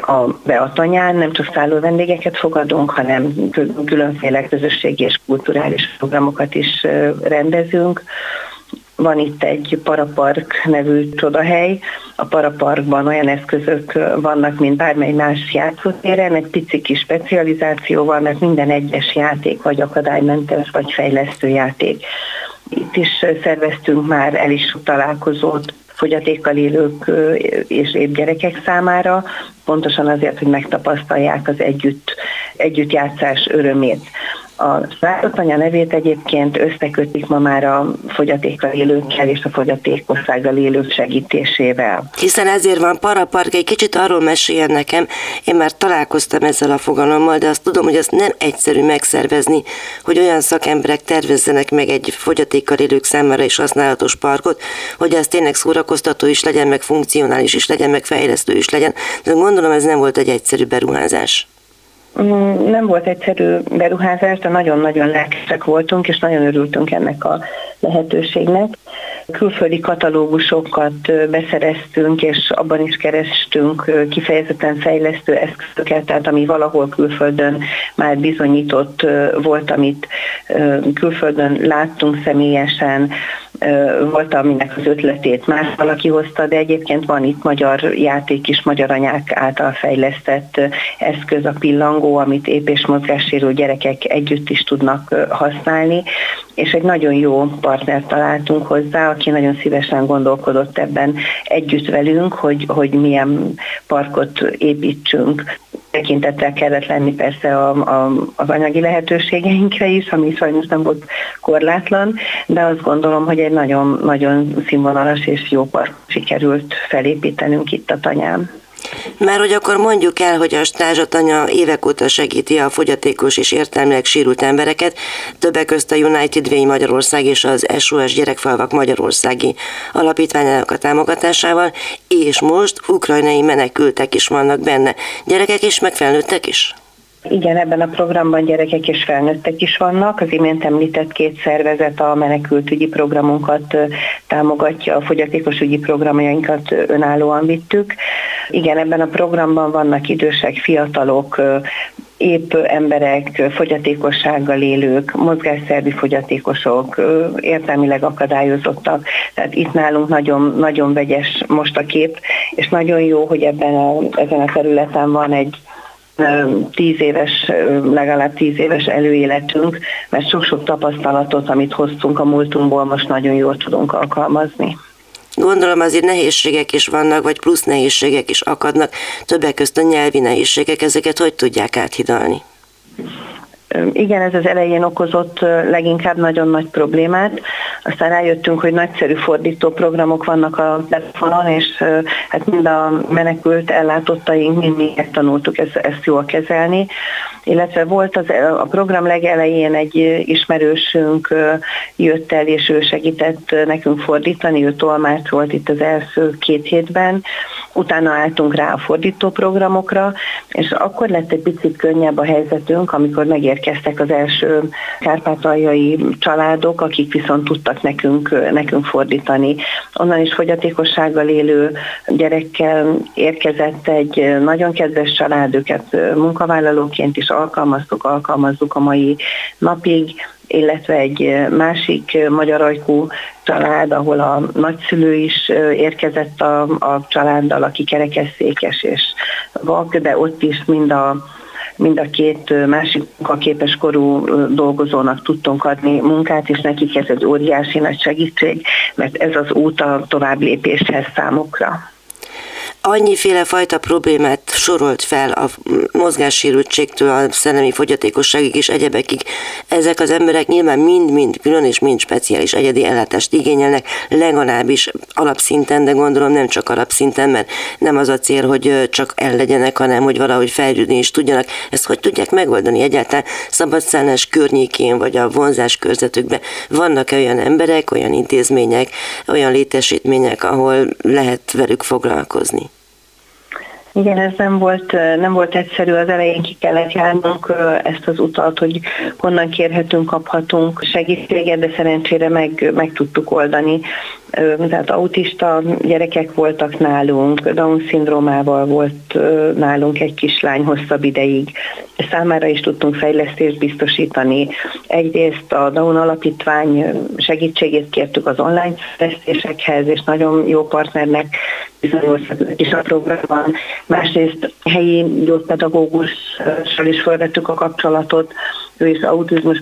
a Beatanyán nem csak szálló vendégeket fogadunk, hanem különféle közösségi és kulturális programokat is rendezünk. Van itt egy parapark nevű csodahely. A paraparkban olyan eszközök vannak, mint bármely más játszótéren, egy pici kis specializáció van, mert minden egyes játék vagy akadálymentes, vagy fejlesztő játék. Itt is szerveztünk már el is találkozót fogyatékkal élők és épp gyerekek számára, pontosan azért, hogy megtapasztalják az együtt, együttjátszás örömét. A anya nevét egyébként összekötik ma már a fogyatékkal élőkkel és a fogyatékossággal élők segítésével. Hiszen ezért van parapark, egy kicsit arról meséljen nekem, én már találkoztam ezzel a fogalommal, de azt tudom, hogy ezt nem egyszerű megszervezni, hogy olyan szakemberek tervezzenek meg egy fogyatékkal élők számára is használatos parkot, hogy ez tényleg szórakoztató is legyen, meg funkcionális is legyen, meg fejlesztő is legyen. De gondolom ez nem volt egy egyszerű beruházás. Mm, nem volt egyszerű beruházás, de nagyon-nagyon lelkesek voltunk, és nagyon örültünk ennek a lehetőségnek. Külföldi katalógusokat beszereztünk, és abban is kerestünk kifejezetten fejlesztő eszközöket, tehát ami valahol külföldön már bizonyított volt, amit külföldön láttunk személyesen, volt, aminek az ötletét más valaki hozta, de egyébként van itt magyar játék is, magyar anyák által fejlesztett eszköz, a pillangó, amit ép és mozgássérült gyerekek együtt is tudnak használni, és egy nagyon jó partner találtunk hozzá, aki nagyon szívesen gondolkodott ebben együtt velünk, hogy, hogy milyen parkot építsünk tekintettel kellett lenni persze a, a, az anyagi lehetőségeinkre is, ami sajnos nem volt korlátlan, de azt gondolom, hogy egy nagyon-nagyon színvonalas és jó park sikerült felépítenünk itt a tanyám. Mert hogy akkor mondjuk el, hogy a stázsatanya évek óta segíti a fogyatékos és értelmileg sírult embereket, többek közt a United Way Magyarország és az SOS Gyerekfalvak Magyarországi alapítványának a támogatásával, és most ukrajnai menekültek is vannak benne. Gyerekek is, meg felnőttek is? Igen, ebben a programban gyerekek és felnőttek is vannak. Az imént említett két szervezet a menekültügyi programunkat támogatja, a fogyatékos programjainkat önállóan vittük. Igen, ebben a programban vannak idősek, fiatalok, épp emberek, fogyatékossággal élők, mozgásszervi fogyatékosok, értelmileg akadályozottak. Tehát itt nálunk nagyon, nagyon vegyes most a kép, és nagyon jó, hogy ebben a, ezen a területen van egy tíz éves, legalább tíz éves előéletünk, mert sok-sok tapasztalatot, amit hoztunk a múltunkból, most nagyon jól tudunk alkalmazni. Gondolom azért nehézségek is vannak, vagy plusz nehézségek is akadnak, többek közt a nyelvi nehézségek, ezeket hogy tudják áthidalni? Igen, ez az elején okozott leginkább nagyon nagy problémát. Aztán rájöttünk, hogy nagyszerű fordító programok vannak a telefonon, és hát mind a menekült ellátottaink mind mi tanultuk ezt, ezt jól kezelni. Illetve volt az, a program legelején egy ismerősünk jött el, és ő segített nekünk fordítani, ő tolmács volt itt az első két hétben, utána álltunk rá a fordító programokra, és akkor lett egy picit könnyebb a helyzetünk, amikor megérkeztek az első kárpátaljai családok, akik viszont tudtak nekünk, nekünk fordítani. Onnan is fogyatékossággal élő gyerekkel érkezett egy nagyon kedves család, őket munkavállalóként is alkalmaztuk, alkalmazzuk a mai napig, illetve egy másik magyar ajkú család, ahol a nagyszülő is érkezett a, a családdal, aki kerekesszékes és vak, de ott is mind a mind a két másik munkaképes korú dolgozónak tudtunk adni munkát, és nekik ez egy óriási nagy segítség, mert ez az út a tovább lépéshez számukra annyiféle fajta problémát sorolt fel a mozgássérültségtől a szellemi fogyatékosságig és egyebekig. Ezek az emberek nyilván mind-mind külön és mind speciális egyedi ellátást igényelnek, legalábbis alapszinten, de gondolom nem csak alapszinten, mert nem az a cél, hogy csak el legyenek, hanem hogy valahogy fejlődni is tudjanak. Ezt hogy tudják megoldani egyáltalán szabadszállás környékén, vagy a vonzás körzetükben? Vannak -e olyan emberek, olyan intézmények, olyan létesítmények, ahol lehet velük foglalkozni? Igen, ez nem volt, nem volt egyszerű, az elején ki kellett járnunk ezt az utat, hogy honnan kérhetünk, kaphatunk segítséget, de szerencsére meg, meg tudtuk oldani tehát autista gyerekek voltak nálunk, Down-szindrómával volt nálunk egy kislány hosszabb ideig. Számára is tudtunk fejlesztést biztosítani. Egyrészt a Down Alapítvány segítségét kértük az online fejlesztésekhez, és nagyon jó partnernek bizonyultak is a programban. Másrészt helyi gyógypedagógussal is felvettük a kapcsolatot, ő is autizmus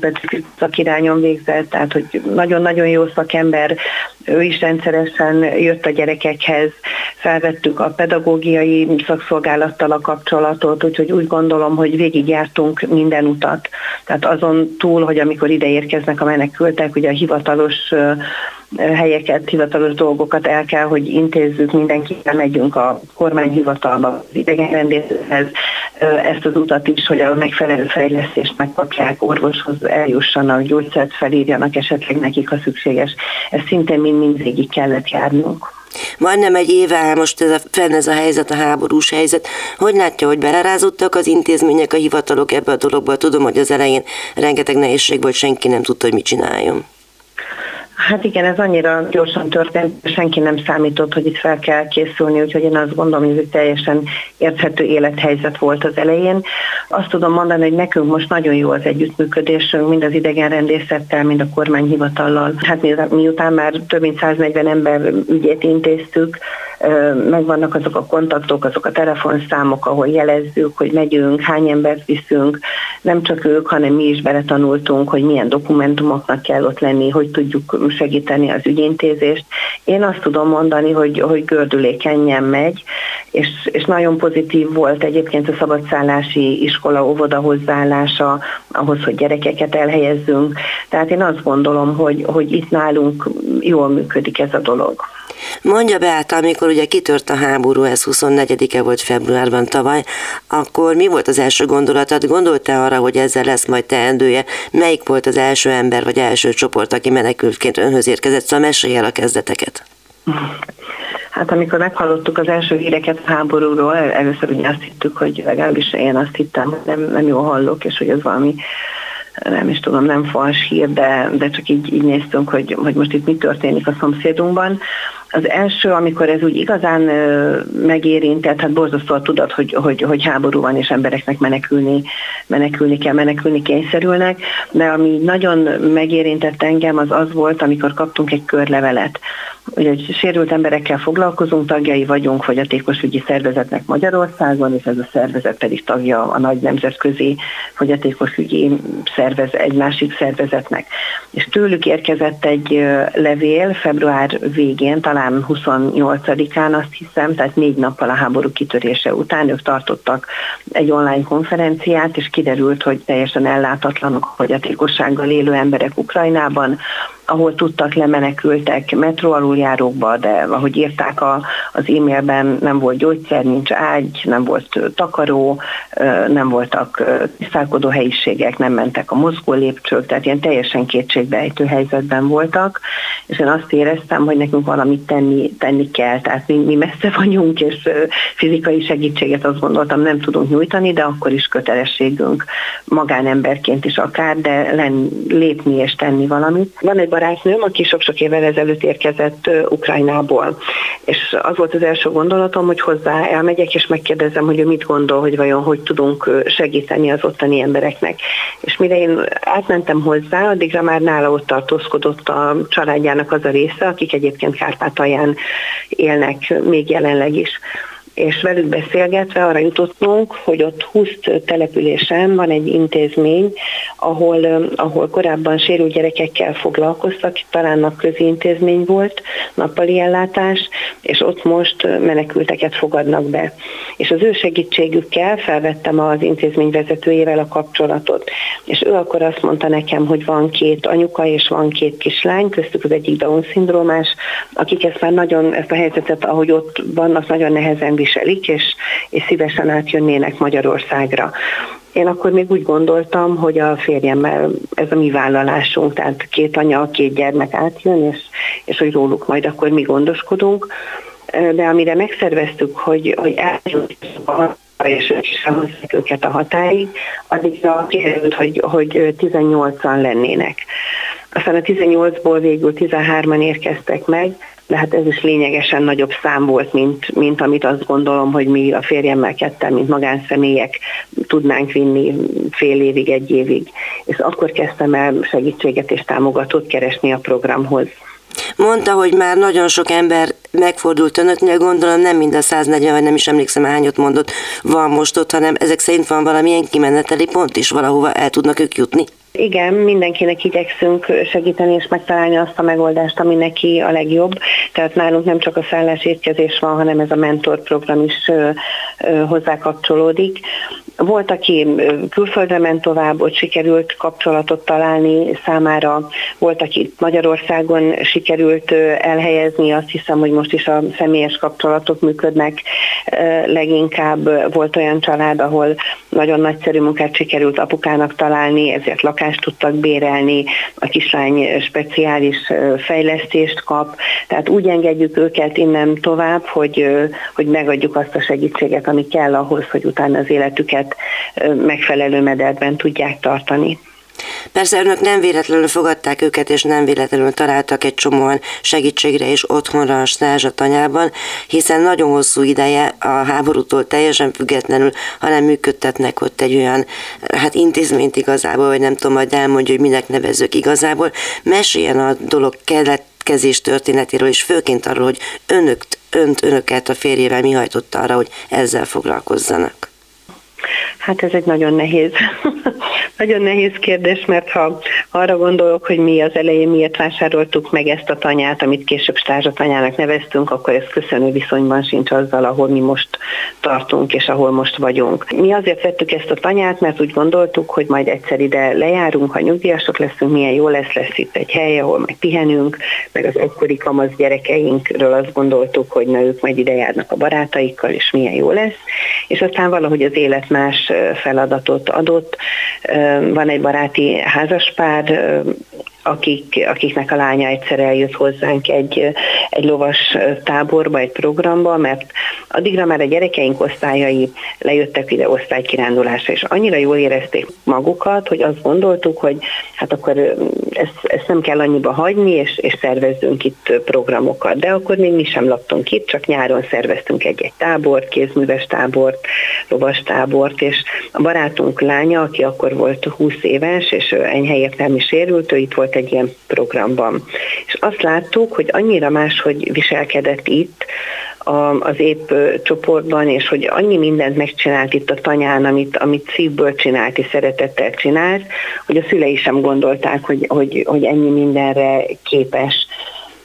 szakirányon végzett, tehát hogy nagyon-nagyon jó szakember, ő is rendszeresen jött a gyerekekhez, felvettük a pedagógiai szakszolgálattal a kapcsolatot, úgyhogy úgy gondolom, hogy végigjártunk minden utat. Tehát azon túl, hogy amikor ide érkeznek a menekültek, ugye a hivatalos helyeket, hivatalos dolgokat el kell, hogy intézzük, mindenkivel megyünk a kormányhivatalba, az idegenrendészhez, ezt az utat is, hogy a megfelelő fejlesztést megkapják, orvoshoz eljussanak, gyógyszert felírjanak esetleg nekik, ha szükséges. Ez szintén mind-mind végig kellett járnunk. Majdnem egy éve most ez a, fenn ez a helyzet, a háborús helyzet. Hogy látja, hogy belerázottak az intézmények, a hivatalok ebbe a dologba? Tudom, hogy az elején rengeteg nehézség volt, senki nem tudta, hogy mit csináljon. Hát igen, ez annyira gyorsan történt, senki nem számított, hogy itt fel kell készülni, úgyhogy én azt gondolom, hogy ez egy teljesen érthető élethelyzet volt az elején. Azt tudom mondani, hogy nekünk most nagyon jó az együttműködésünk, mind az idegenrendészettel, mind a kormányhivatallal. Hát miután már több mint 140 ember ügyét intéztük, megvannak azok a kontaktok, azok a telefonszámok, ahol jelezzük, hogy megyünk, hány embert viszünk, nem csak ők, hanem mi is beletanultunk, hogy milyen dokumentumoknak kell ott lenni, hogy tudjuk segíteni az ügyintézést. Én azt tudom mondani, hogy, hogy gördülékenyen megy, és, és nagyon pozitív volt egyébként a szabadszállási iskola óvoda hozzáállása ahhoz, hogy gyerekeket elhelyezzünk. Tehát én azt gondolom, hogy, hogy itt nálunk jól működik ez a dolog. Mondja be át, amikor ugye kitört a háború, ez 24-e volt februárban tavaly, akkor mi volt az első gondolatod? Gondolta arra, hogy ezzel lesz majd teendője? Melyik volt az első ember, vagy első csoport, aki menekültként önhöz érkezett? Szóval mesélj el a kezdeteket. Hát amikor meghallottuk az első híreket a háborúról, először ugye azt hittük, hogy legalábbis én azt hittem, hogy nem, nem jól hallok, és hogy ez valami nem is tudom, nem fals hír, de, de csak így, így néztünk, hogy, hogy most itt mi történik a szomszédunkban. Az első, amikor ez úgy igazán megérintett, hát borzasztó a tudat, hogy, hogy, hogy háború van, és embereknek menekülni, menekülni kell, menekülni kényszerülnek, de ami nagyon megérintett engem, az az volt, amikor kaptunk egy körlevelet hogy sérült emberekkel foglalkozunk, tagjai vagyunk fogyatékosügyi szervezetnek Magyarországon, és ez a szervezet pedig tagja a nagy nemzetközi fogyatékosügyi szervezet, egy másik szervezetnek. És tőlük érkezett egy levél február végén, talán 28-án azt hiszem, tehát négy nappal a háború kitörése után ők tartottak egy online konferenciát, és kiderült, hogy teljesen ellátatlanok fogyatékossággal élő emberek Ukrajnában, ahol tudtak lemenekültek metró aluljárókba, de ahogy írták a, az e-mailben, nem volt gyógyszer, nincs ágy, nem volt takaró, nem voltak tisztálkodó helyiségek, nem mentek a mozgó lépcsők, tehát ilyen teljesen kétségbejtő helyzetben voltak, és én azt éreztem, hogy nekünk valamit tenni, tenni kell, tehát mi, mi messze vagyunk, és fizikai segítséget azt gondoltam nem tudunk nyújtani, de akkor is kötelességünk magánemberként is akár, de len, lépni és tenni valamit. Van egy barátnőm, aki sok-sok évvel ezelőtt érkezett Ukrajnából. És az volt az első gondolatom, hogy hozzá elmegyek, és megkérdezem, hogy ő mit gondol, hogy vajon hogy tudunk segíteni az ottani embereknek. És mire én átmentem hozzá, addigra már nála ott tartózkodott a családjának az a része, akik egyébként Kárpátalján élnek még jelenleg is és velük beszélgetve arra jutottunk, hogy ott 20 településen van egy intézmény, ahol, ahol korábban sérült gyerekekkel foglalkoztak, talán napközi intézmény volt, nappali ellátás, és ott most menekülteket fogadnak be. És az ő segítségükkel felvettem az intézmény vezetőjével a kapcsolatot, és ő akkor azt mondta nekem, hogy van két anyuka és van két kislány, köztük az egyik Down-szindrómás, akik ezt már nagyon, ezt a helyzetet, ahogy ott vannak, nagyon nehezen viselik, és, és szívesen átjönnének Magyarországra. Én akkor még úgy gondoltam, hogy a férjemmel ez a mi vállalásunk, tehát két anya, két gyermek átjön, és, és hogy róluk majd akkor mi gondoskodunk. De amire megszerveztük, hogy, hogy eljönnek és ők is elhozzák őket a határig, addigra kiderült, hogy, hogy 18-an lennének. Aztán a 18-ból végül 13-an érkeztek meg, de hát ez is lényegesen nagyobb szám volt, mint, mint amit azt gondolom, hogy mi a férjemmel ketten, mint magánszemélyek tudnánk vinni fél évig, egy évig. És akkor kezdtem el segítséget és támogatót keresni a programhoz. Mondta, hogy már nagyon sok ember megfordult önöknél, gondolom nem mind a 140, vagy nem is emlékszem hányot mondott, van most ott, hanem ezek szerint van valamilyen kimeneteli pont is, valahova el tudnak ők jutni. Igen, mindenkinek igyekszünk segíteni és megtalálni azt a megoldást, ami neki a legjobb. Tehát nálunk nem csak a szállás étkezés van, hanem ez a mentorprogram is hozzá kapcsolódik. Volt, aki külföldre ment tovább, ott sikerült kapcsolatot találni számára, volt, aki Magyarországon sikerült elhelyezni, azt hiszem, hogy most is a személyes kapcsolatok működnek leginkább. Volt olyan család, ahol nagyon nagyszerű munkát sikerült apukának találni, ezért lakást tudtak bérelni, a kislány speciális fejlesztést kap, tehát úgy engedjük őket innen tovább, hogy, hogy megadjuk azt a segítséget, ami kell ahhoz, hogy utána az életüket megfelelő mederben tudják tartani. Persze önök nem véletlenül fogadták őket, és nem véletlenül találtak egy csomóan segítségre és otthonra a Stázsa tanyában, hiszen nagyon hosszú ideje a háborútól teljesen függetlenül, hanem működtetnek ott egy olyan hát intézményt igazából, vagy nem tudom, majd elmondja, hogy minek nevezők igazából. Meséljen a dolog keletkezés történetéről, és főként arról, hogy önök, önt, önöket a férjével mi hajtotta arra, hogy ezzel foglalkozzanak. Hát ez egy nagyon nehéz, nagyon nehéz kérdés, mert ha arra gondolok, hogy mi az elején miért vásároltuk meg ezt a tanyát, amit később tanyának neveztünk, akkor ez köszönő viszonyban sincs azzal, ahol mi most tartunk és ahol most vagyunk. Mi azért vettük ezt a tanyát, mert úgy gondoltuk, hogy majd egyszer ide lejárunk, ha nyugdíjasok leszünk, milyen jó lesz, lesz itt egy hely, ahol meg pihenünk, meg az akkori kamasz gyerekeinkről azt gondoltuk, hogy na ők majd ide járnak a barátaikkal, és milyen jó lesz. És aztán valahogy az élet más feladatot adott. Van egy baráti házaspár, akik, akiknek a lánya egyszer eljött hozzánk egy, egy lovas táborba, egy programba, mert addigra már a gyerekeink osztályai lejöttek ide osztálykirándulásra, és annyira jól érezték magukat, hogy azt gondoltuk, hogy hát akkor ezt, ezt nem kell annyiba hagyni, és, és szervezzünk itt programokat. De akkor még mi sem laktunk itt, csak nyáron szerveztünk egy-egy tábort, kézműves tábort, lovas tábort, és a barátunk lánya, aki akkor volt 20 éves, és enyhe értelmi sérült, ő itt volt volt egy ilyen programban. És azt láttuk, hogy annyira máshogy viselkedett itt, az épp csoportban, és hogy annyi mindent megcsinált itt a tanyán, amit, amit szívből csinált és szeretettel csinált, hogy a szülei sem gondolták, hogy, hogy, hogy ennyi mindenre képes.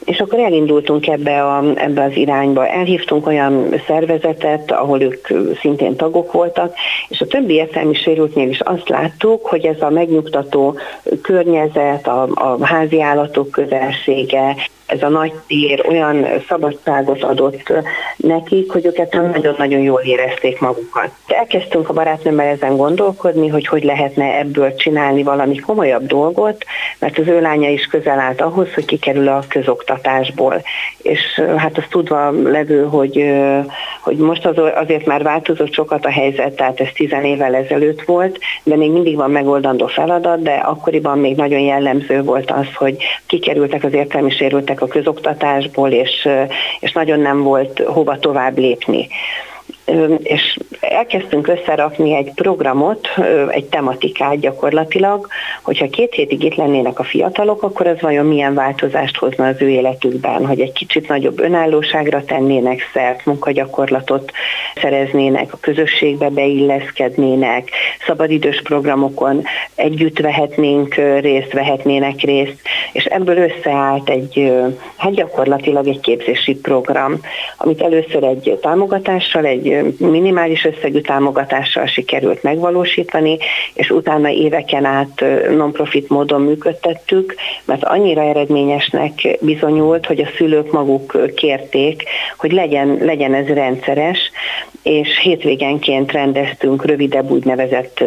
És akkor elindultunk ebbe, a, ebbe az irányba. Elhívtunk olyan szervezetet, ahol ők szintén tagok voltak, és a többi értelmi sérültnél is azt láttuk, hogy ez a megnyugtató környezet, a, a házi állatok közelsége, ez a nagy tér olyan szabadságot adott nekik, hogy őket nagyon-nagyon jól érezték magukat. Elkezdtünk a barátnőmmel ezen gondolkodni, hogy hogy lehetne ebből csinálni valami komolyabb dolgot, mert az ő lánya is közel állt ahhoz, hogy kikerül a közoktatásból. És hát azt tudva levő, hogy, hogy most az, azért már változott sokat a helyzet, tehát ez tizen évvel ezelőtt volt, de még mindig van megoldandó feladat, de akkoriban még nagyon jellemző volt az, hogy kikerültek az értelmi sérültek a közoktatásból, és, és nagyon nem volt hova tovább lépni és elkezdtünk összerakni egy programot, egy tematikát gyakorlatilag, hogyha két hétig itt lennének a fiatalok, akkor ez vajon milyen változást hozna az ő életükben, hogy egy kicsit nagyobb önállóságra tennének szert, munkagyakorlatot szereznének, a közösségbe beilleszkednének, szabadidős programokon együtt vehetnénk részt, vehetnének részt, és ebből összeállt egy, hát gyakorlatilag egy képzési program, amit először egy támogatással, egy minimális összegű támogatással sikerült megvalósítani, és utána éveken át non-profit módon működtettük, mert annyira eredményesnek bizonyult, hogy a szülők maguk kérték, hogy legyen, legyen ez rendszeres, és hétvégenként rendeztünk rövidebb úgynevezett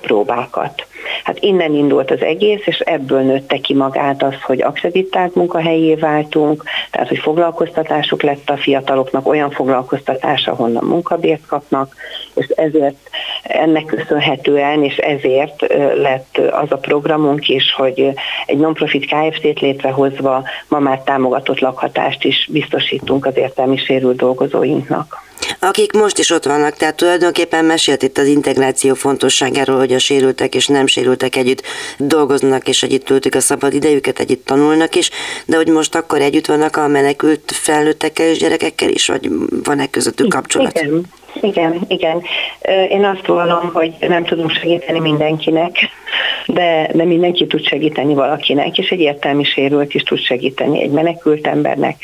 próbákat. Hát innen indult az egész, és ebből nőtte ki magát az, hogy akreditált munkahelyé váltunk, tehát hogy foglalkoztatásuk lett a fiataloknak, olyan foglalkoztatás, ahonnan munkabért kapnak, és ezért ennek köszönhetően, és ezért lett az a programunk is, hogy egy non-profit KFT-t létrehozva ma már támogatott lakhatást is biztosítunk az értelmi sérült dolgozóinknak akik most is ott vannak. Tehát tulajdonképpen mesélt itt az integráció fontosságáról, hogy a sérültek és nem sérültek együtt dolgoznak, és együtt töltik a szabad idejüket, együtt tanulnak is, de hogy most akkor együtt vannak a menekült felnőttekkel és gyerekekkel is, vagy van-e közöttük kapcsolat? Igen. Igen, igen. Én azt vallom, hogy nem tudunk segíteni mindenkinek, de, de mindenki tud segíteni valakinek, és egy értelmi sérült is tud segíteni egy menekült embernek,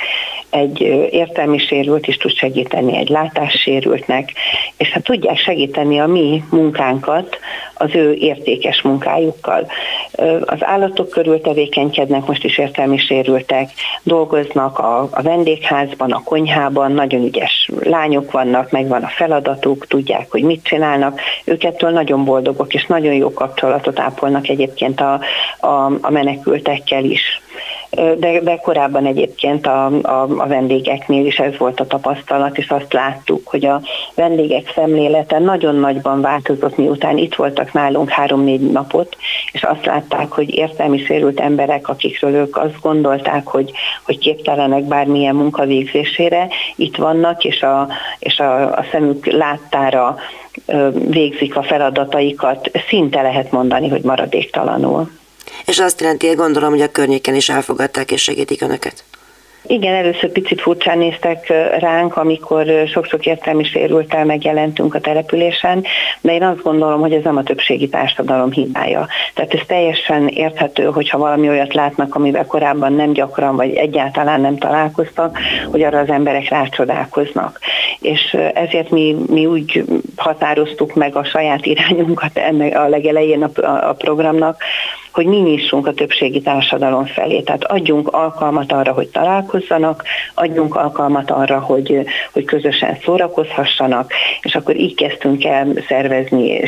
egy értelmi sérült is tud segíteni egy látássérültnek, és hát tudják segíteni a mi munkánkat az ő értékes munkájukkal. Az állatok körül tevékenykednek, most is értelmi sérültek, dolgoznak a, a vendégházban, a konyhában, nagyon ügyes lányok vannak, megvan a feladatuk, tudják, hogy mit csinálnak, őkettől nagyon boldogok, és nagyon jó kapcsolatot ápolnak egyébként a, a, a menekültekkel is de, de korábban egyébként a, a, a vendégeknél is ez volt a tapasztalat, és azt láttuk, hogy a vendégek szemlélete nagyon nagyban változott, miután itt voltak nálunk három-négy napot, és azt látták, hogy értelmi sérült emberek, akikről ők azt gondolták, hogy, hogy képtelenek bármilyen munkavégzésére, itt vannak, és a, és a, a szemük láttára végzik a feladataikat, szinte lehet mondani, hogy maradéktalanul. És azt jelenti, gondolom, hogy a környéken is elfogadták és segítik önöket. Igen, először picit furcsán néztek ránk, amikor sok-sok értelmi sérültel megjelentünk a településen, de én azt gondolom, hogy ez nem a többségi társadalom hibája. Tehát ez teljesen érthető, hogyha valami olyat látnak, amivel korábban nem gyakran, vagy egyáltalán nem találkoztak, hogy arra az emberek rácsodálkoznak. És ezért mi, mi úgy határoztuk meg a saját irányunkat ennek a legelején a, a programnak, hogy mi nyissunk a többségi társadalom felé. Tehát adjunk alkalmat arra, hogy találkozzanak, adjunk alkalmat arra, hogy, hogy közösen szórakozhassanak, és akkor így kezdtünk el szervezni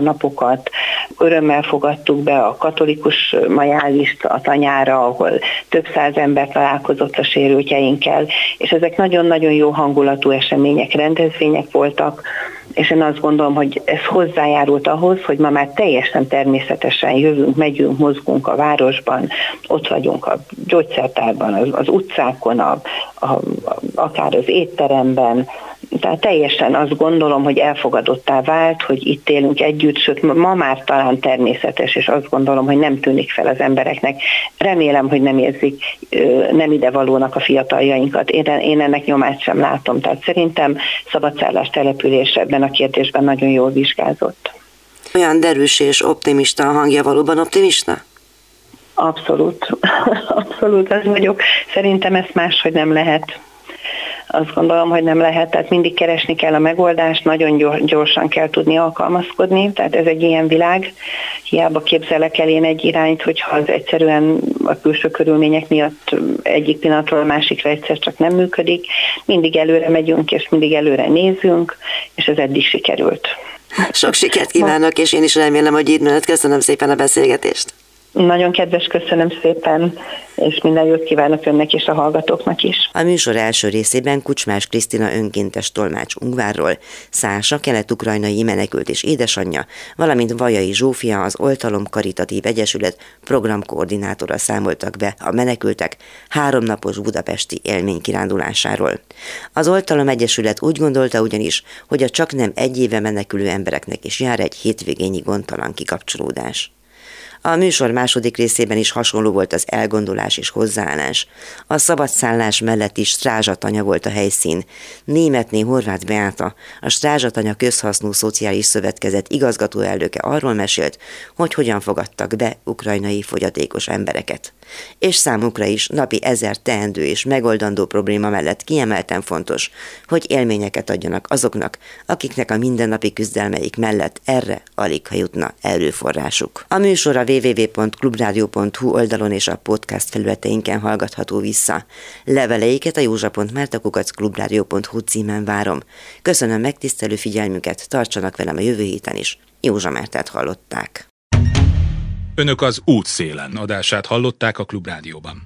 napokat. Örömmel fogadtuk be a katolikus majálist a tanyára, ahol több száz ember találkozott a sérültjeinkkel, és ezek nagyon-nagyon jó hangulatú események, rendezvények voltak, és én azt gondolom, hogy ez hozzájárult ahhoz, hogy ma már teljesen természetesen jövünk, megyünk, mozgunk a városban, ott vagyunk a gyógyszertárban, az, az utcákon, a, a, akár az étteremben, tehát teljesen azt gondolom, hogy elfogadottá vált, hogy itt élünk együtt, sőt ma már talán természetes, és azt gondolom, hogy nem tűnik fel az embereknek. Remélem, hogy nem érzik nem idevalónak a fiataljainkat. Én, én ennek nyomát sem látom, tehát szerintem szabadszállás település ebben a kérdésben nagyon jól vizsgázott. Olyan derűs és optimista a hangja, valóban optimista? Abszolút, abszolút az vagyok. Szerintem ezt máshogy nem lehet azt gondolom, hogy nem lehet, tehát mindig keresni kell a megoldást, nagyon gyorsan kell tudni alkalmazkodni, tehát ez egy ilyen világ. Hiába képzelek el én egy irányt, hogyha az egyszerűen a külső körülmények miatt egyik pillanatról a másikra egyszer csak nem működik, mindig előre megyünk, és mindig előre nézünk, és ez eddig sikerült. Sok sikert kívánok, és én is remélem, hogy így Köszönöm szépen a beszélgetést. Nagyon kedves, köszönöm szépen, és minden jót kívánok önnek és a hallgatóknak is. A műsor első részében Kucsmás Krisztina önkéntes tolmács Ungvárról, Szása, kelet-ukrajnai menekült és édesanyja, valamint Vajai Zsófia, az Oltalom Karitatív Egyesület programkoordinátora számoltak be a menekültek háromnapos budapesti élménykirándulásáról. Az Oltalom Egyesület úgy gondolta ugyanis, hogy a csak nem egy éve menekülő embereknek is jár egy hétvégényi gondtalan kikapcsolódás. A műsor második részében is hasonló volt az elgondolás és hozzáállás. A szabadszállás mellett is strázsatanya volt a helyszín. Németné Horváth Beáta, a strázsatanya közhasznú szociális szövetkezet igazgató elnöke arról mesélt, hogy hogyan fogadtak be ukrajnai fogyatékos embereket. És számukra is napi ezer teendő és megoldandó probléma mellett kiemelten fontos, hogy élményeket adjanak azoknak, akiknek a mindennapi küzdelmeik mellett erre alig ha jutna erőforrásuk. A műsor a www.clubradio.hu oldalon és a podcast felületeinken hallgatható vissza. Leveleiket a józsa.mártakukacclubradio.hu címen várom. Köszönöm megtisztelő figyelmüket, tartsanak velem a jövő héten is. Józsa Mártát hallották. Önök az útszélen adását hallották a Klubrádióban.